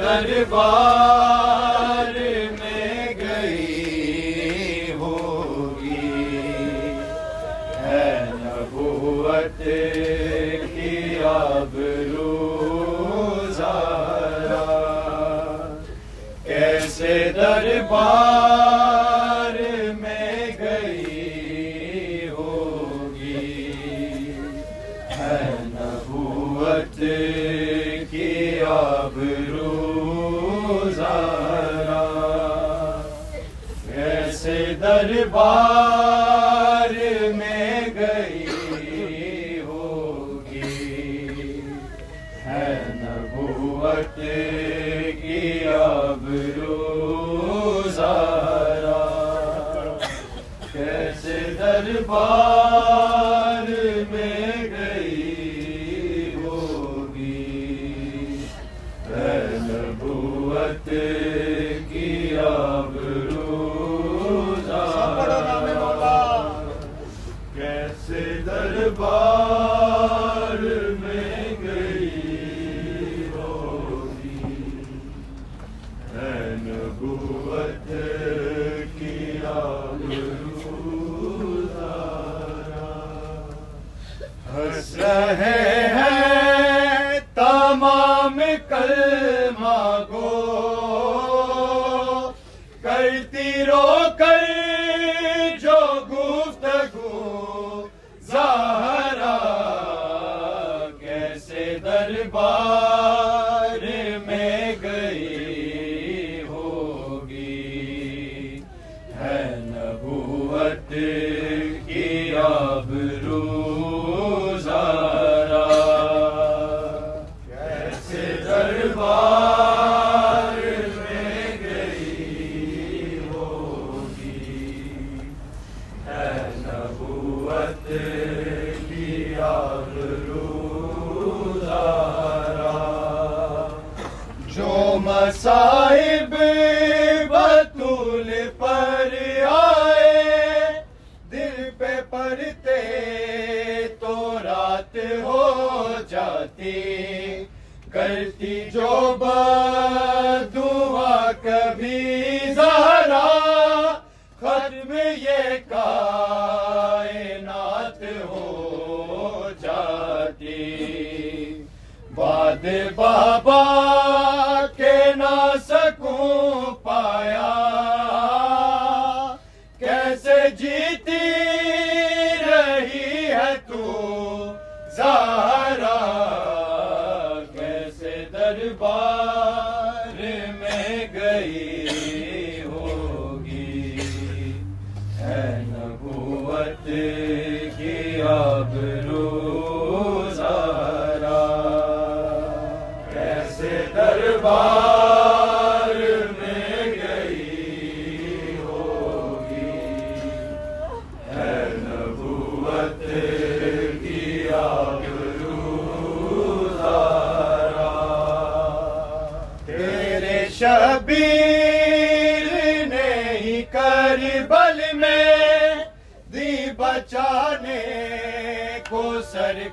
دربار میں گئی ہوگی۔ ہے نبوت کی آبرو روزارہ کیسے دربار دربار جیت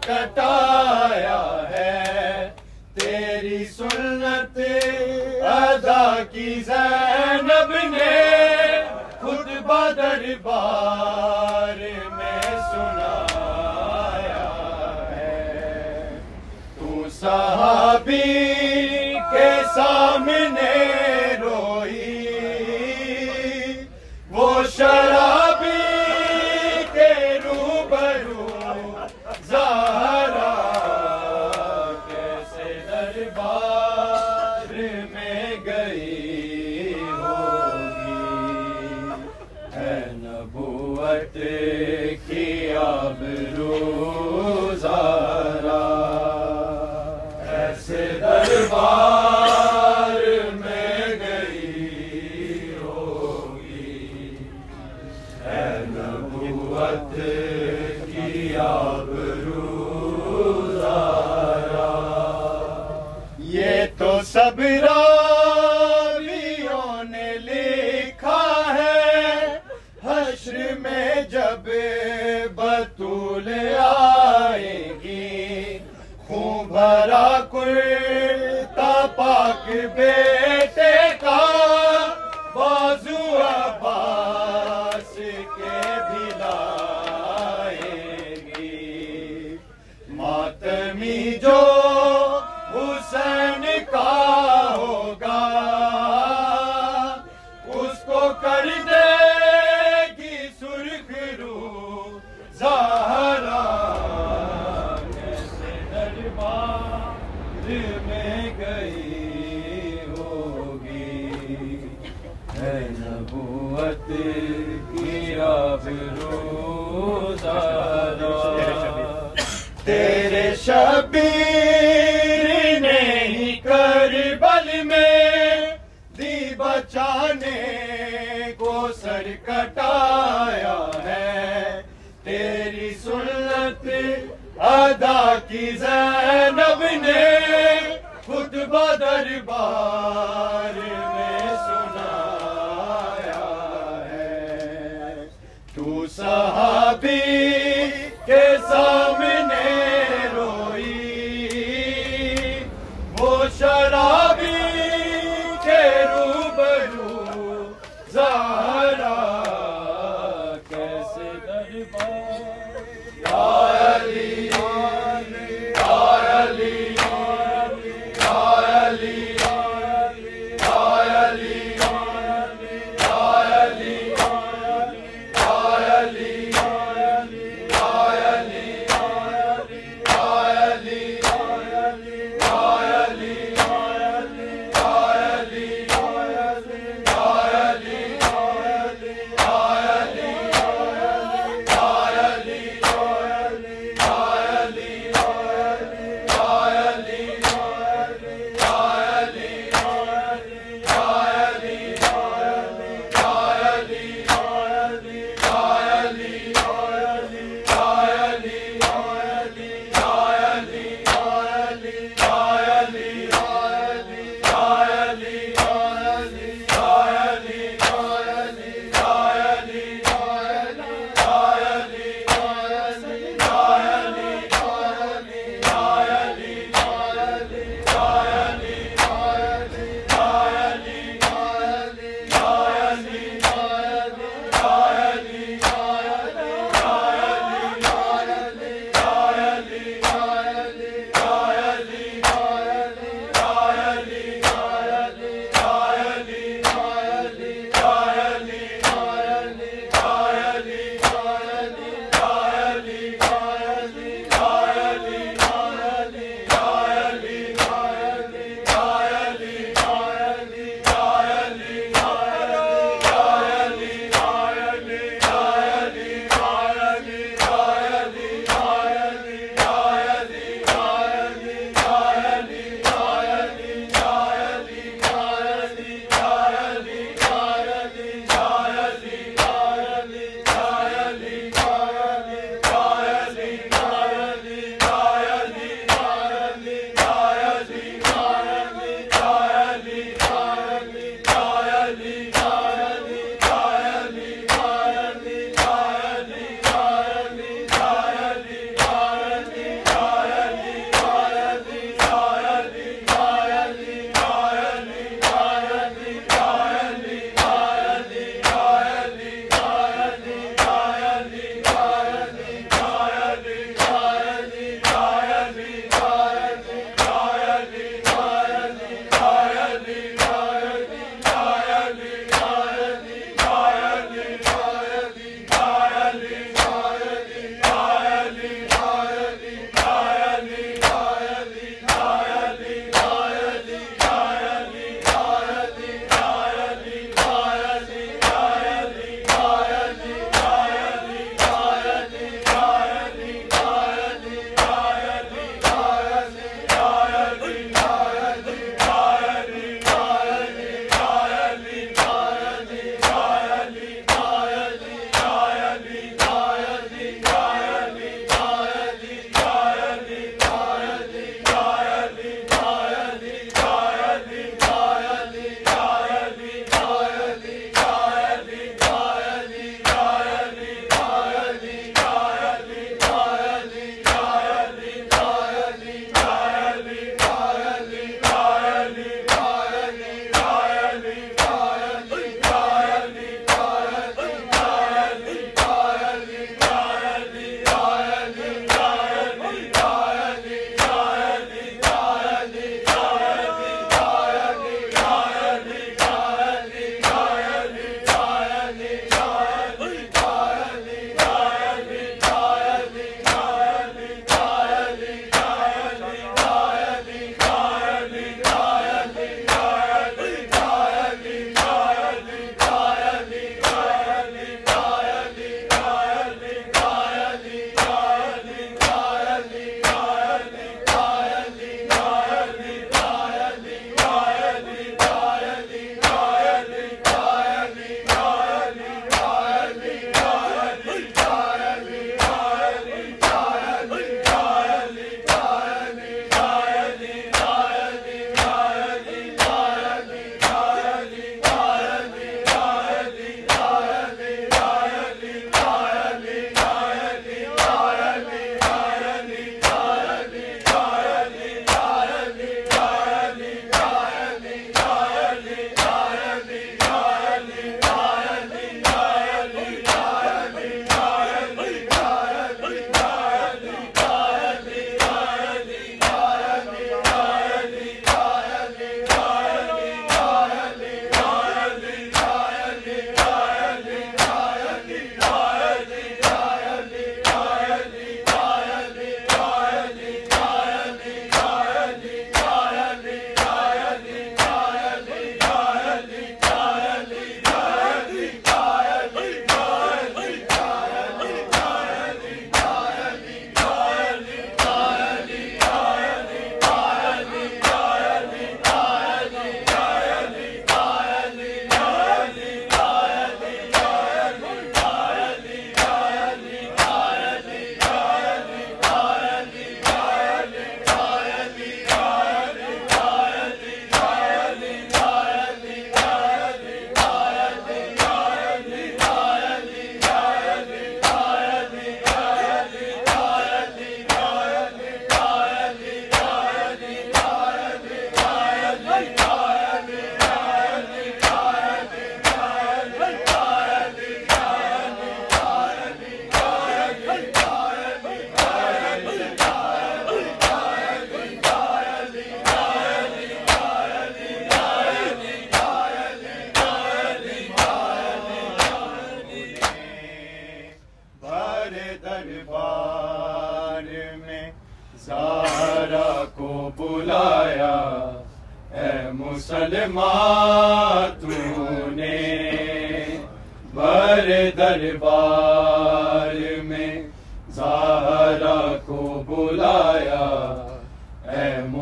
کٹایا بچانے کو سر کٹایا ہے۔ تیری سنت ادا کی زینب نے خود بدربار میں سنایا ہے۔ تو صحابی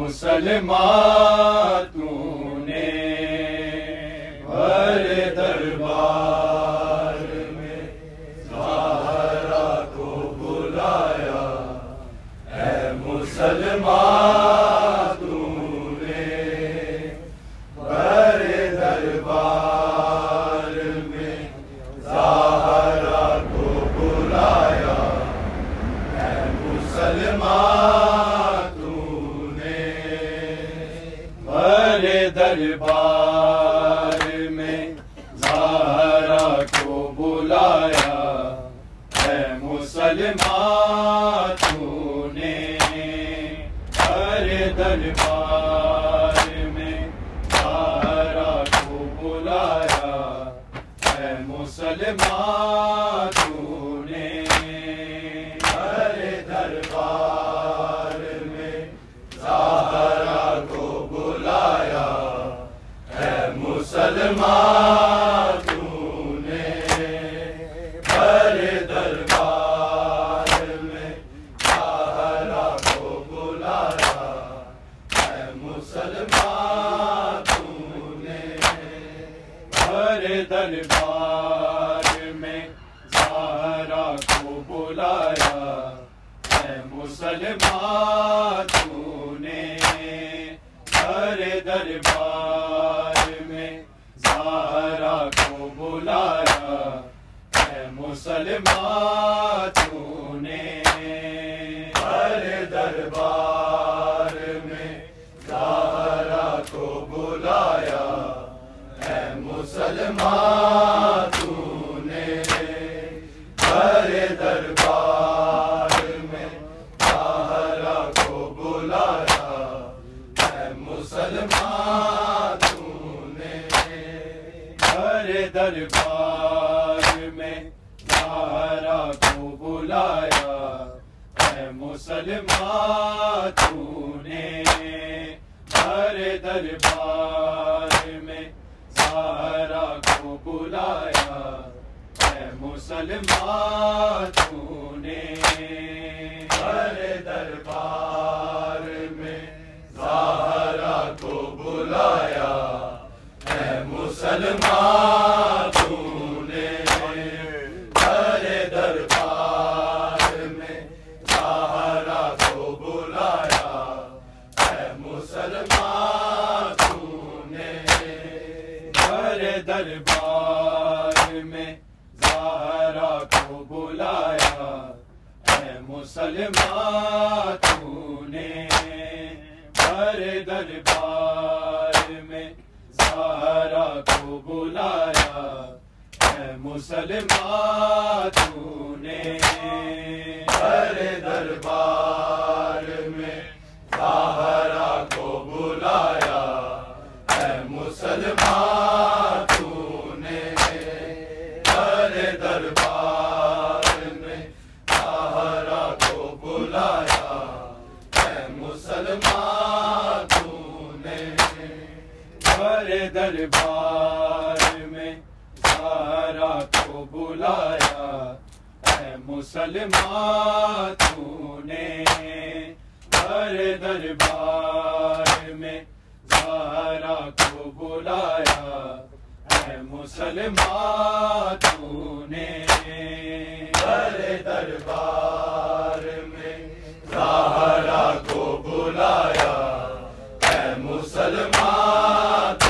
مسلمان تو نے بر دربار دربار میں زہرا کو بلایا، اے مسلمان تو نے۔ ہر دربار میں زہرا کو بلایا، اے مسلمان دربار میں زہرا کو بلایا، اے مسلمان تو نے ہر دربار میں زہرا کو بلایا، اے مسلمان تو نے ہر دربار میں زہرا کو بلایا۔ مسلمان تو نے ہر دربار میں زہرا کو بلایا، اے مسلمان تو نے ہر دربار میں زہرا کو بلایا اے مسلمان تو نے ہر دربار کو بلایا اے مسلمان تو نے۔ ہر دربار میں زہرا کو بلایا اے مسلمان تو نے۔ ہر دربار میں زہرا کو بلایا اے مسلمان تو نے۔ ہر دربار مسلمان تو نے ہر دربار میں زہرا کو بلایا۔ اے مسلمان تو نے ہر دربار میں زہرا کو بلایا۔ اے مسلمان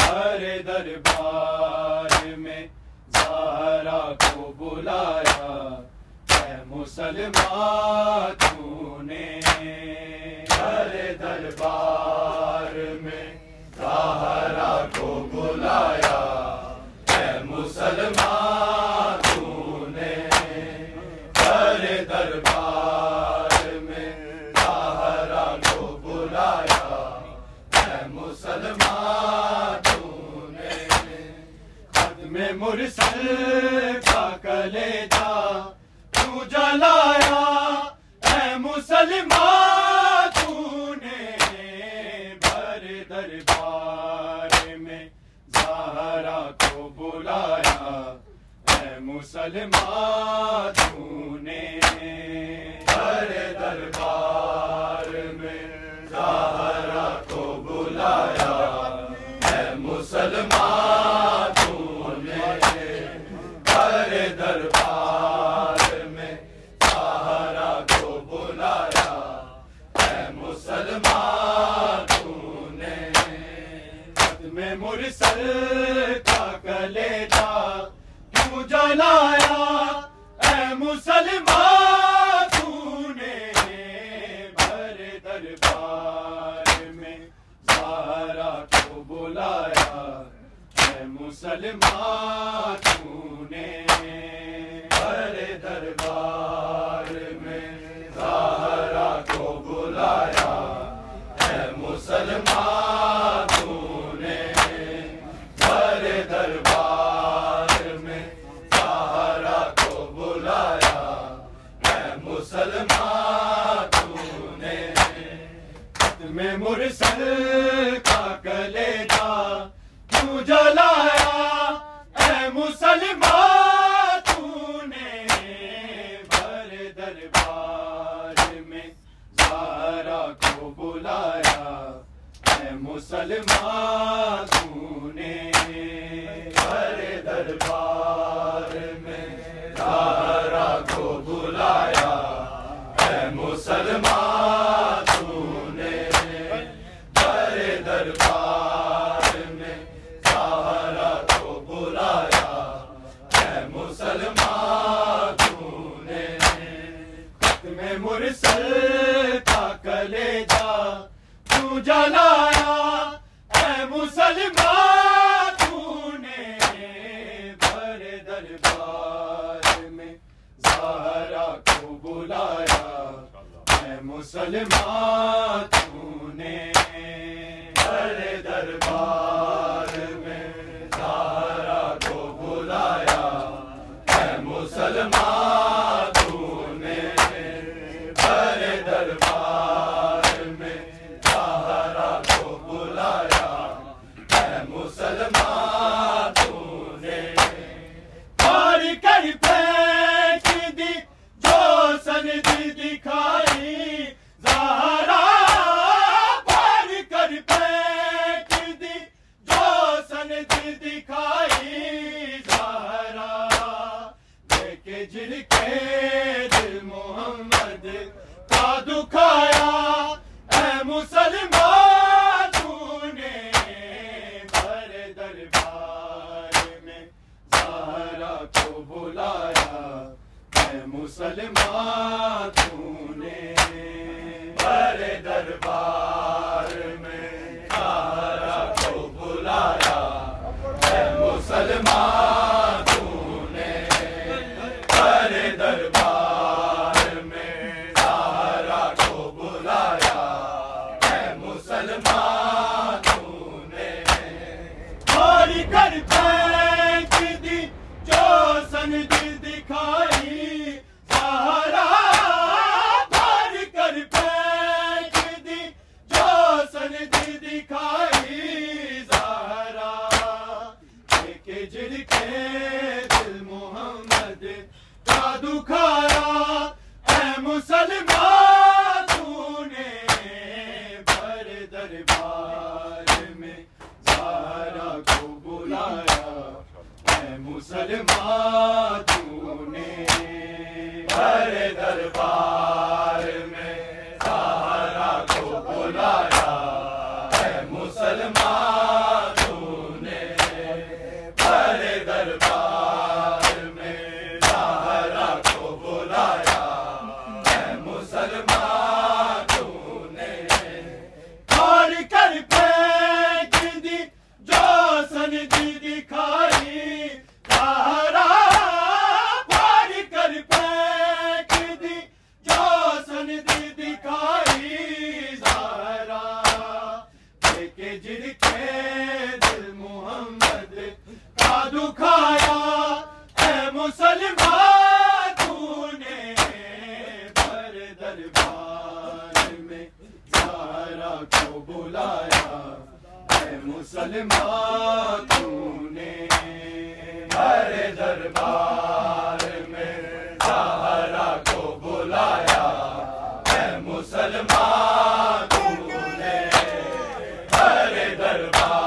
ہر دربار میں زہرا کو بلایا۔ اے مسلمان تو ہر دربار میں زہرا کو بلایا۔ اے مسلمان مرسل کا کلیجا تو جلایا، اے مسلمان تو نے بھر دربار میں زہرہ کو بلایا۔ اے مسلمان بلایا، اے مسلمان تو نے بھر دربار میں سارا کو بلایا۔ اے مسلمان تو نے بھر دربار میں سارا کو بلایا۔ اے مسلمان سلمان دربار میں تارا کو بلایا۔ دربار میں تارا کو بلایا۔ مسلمان مرسل کا کلے جا تو مسلمان دربار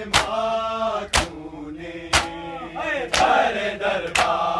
مسلمان تو نے ہر دربار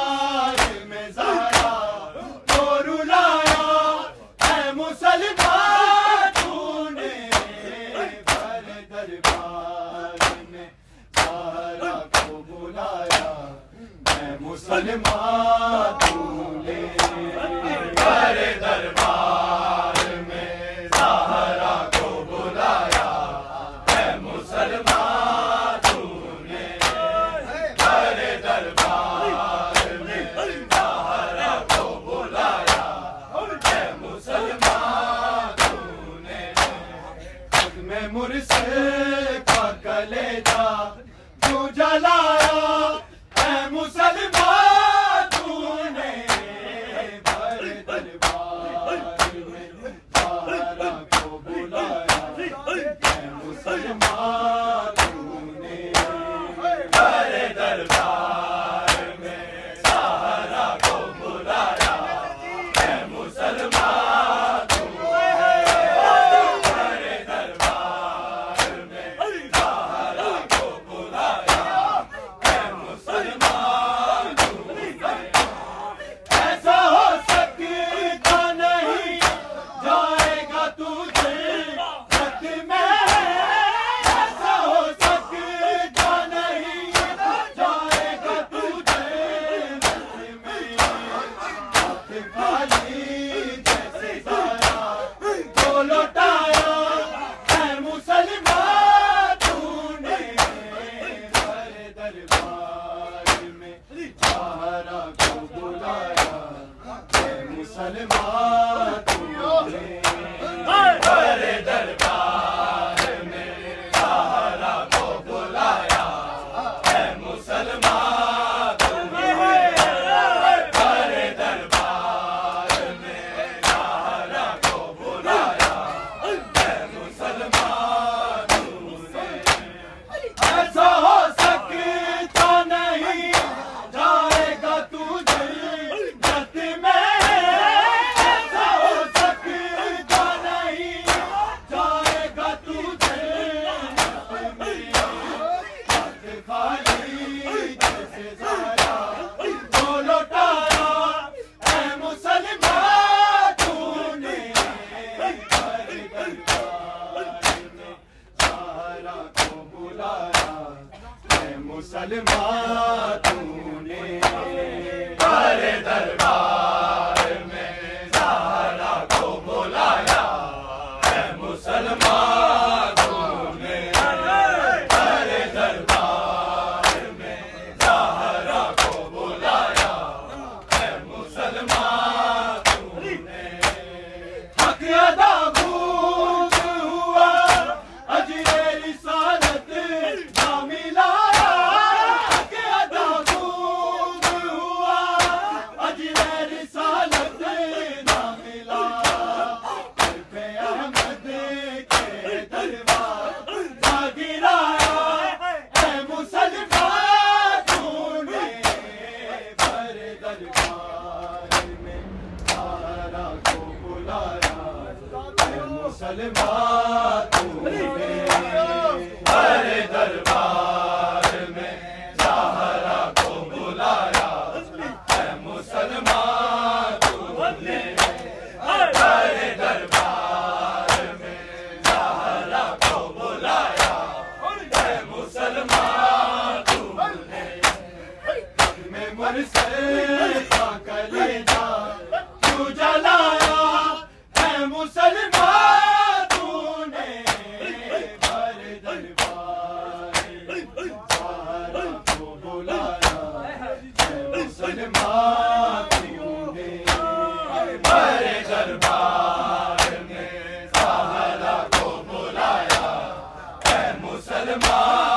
مسلمان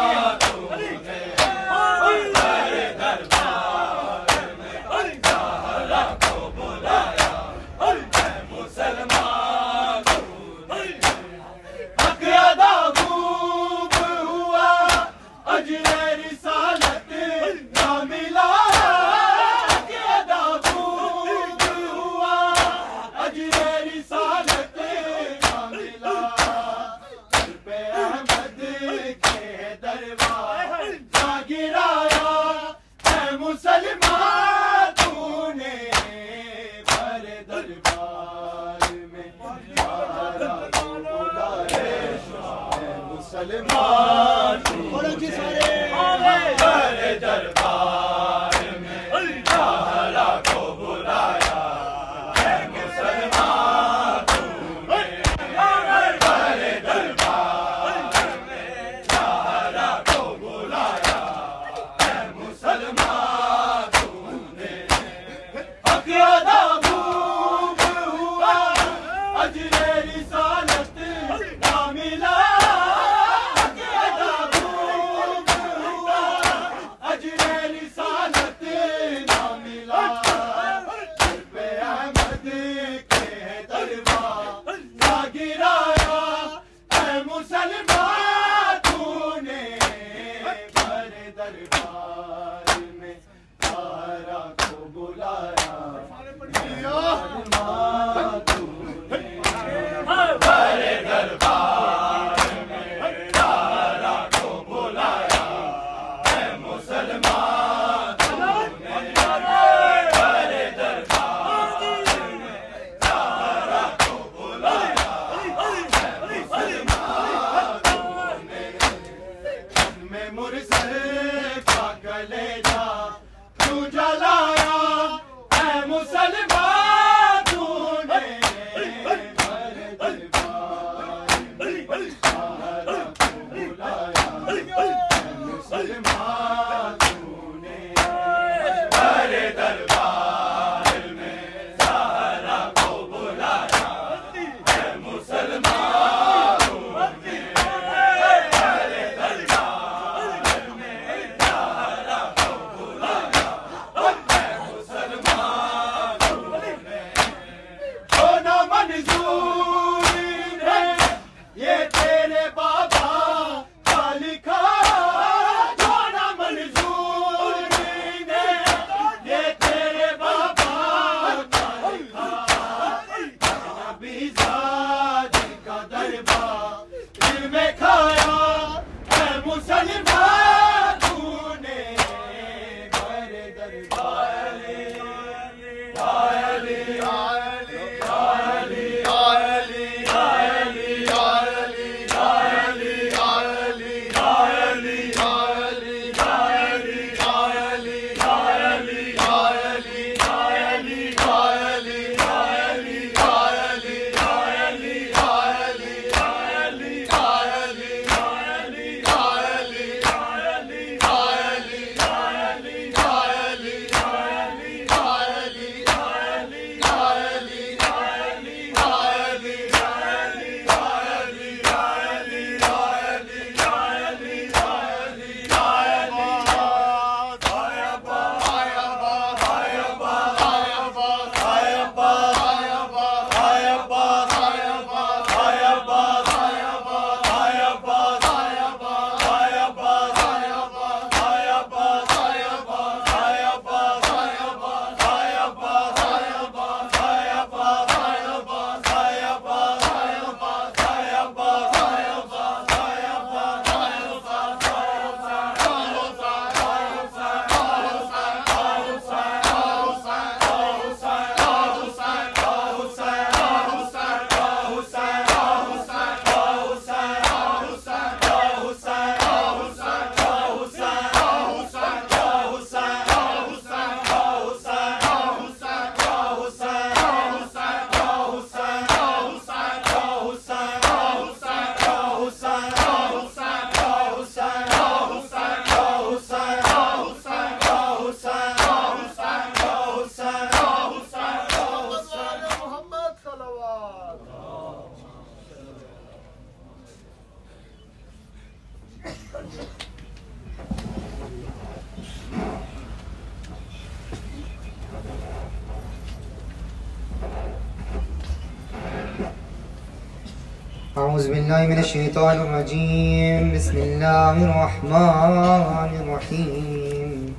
بالله من الشيطان الرجيم. بسم الله الرحمن الرحيم.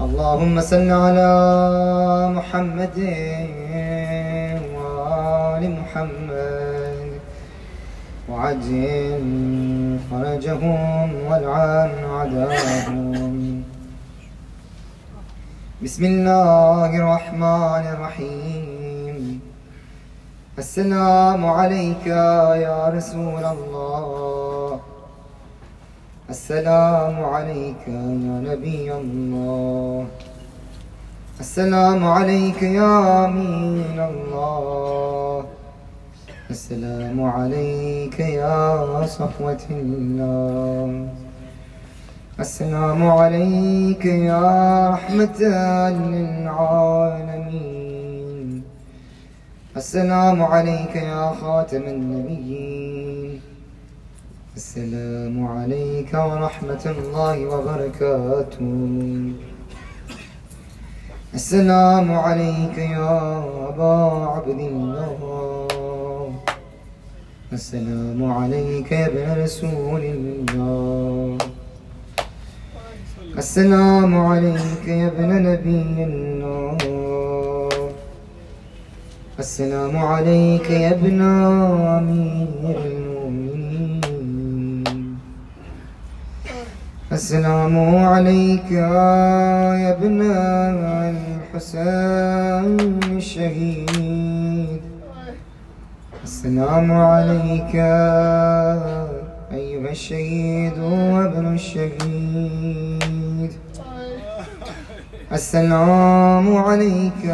اللهم صل على محمد وآل محمد. وعجل فرجهم والعن عداهم. بسم الله الرحمن الرحيم. السلام عليك يا رسول الله. السلام عليك يا نبي الله. السلام عليك يا أمين الله. السلام عليك يا صفوة الله. السلام عليك يا رحمة للعالمين. السلام عليك يا خاتم النبيين. السلام عليك ورحمة الله وبركاته. السلام عليك يا أبا عبد الله. السلام عليك يا ابن رسول الله. السلام عليك يا ابن نبي الله. السلام عليك يا ابن أمير المؤمنين. السلام عليك يا ابن الحسين الشهيد. السلام عليك أيها الشهيد وابن الشهيد. السلام عليك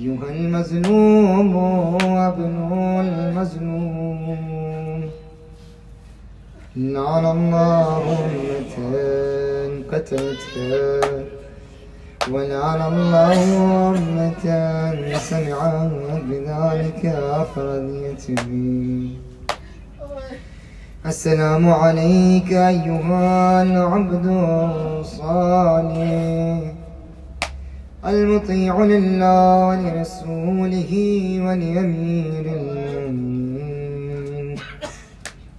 أيها المظلوم وابن المظلوم. لعن الله أمة قتلتك. ولعن الله أمة سمعت بذلك فرضيت به السلام عليك أيها العبد الصالح. المطيع لله ولرسوله ولأمير المؤمنين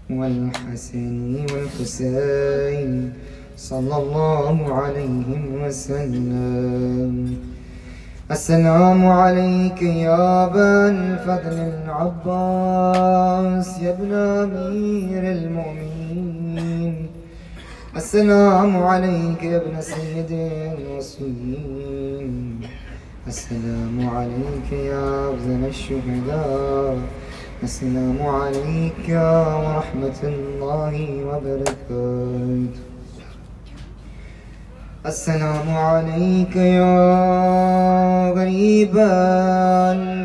والحسن والحسين صلى الله عليه وسلم. السلام عليك يا أبا الفضل العباس يا ابن أمير المؤمنين. السلام عليك يا ابن سيد الوصيين السلام عليك يا أفضل الشهداء. السلام عليك ورحمة الله وبركاته. السلام عليك يا غريب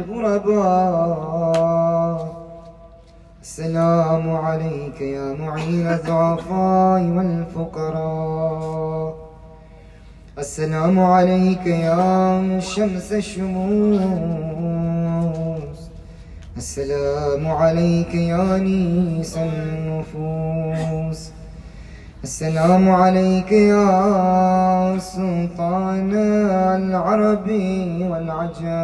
الغرباء. السلام عليك يا معين الضعفاء والفقراء. السلام عليك يا شمس الشموس. السلام عليك يا نيس النفوس. السلام عليك يا سلطان العرب والعجم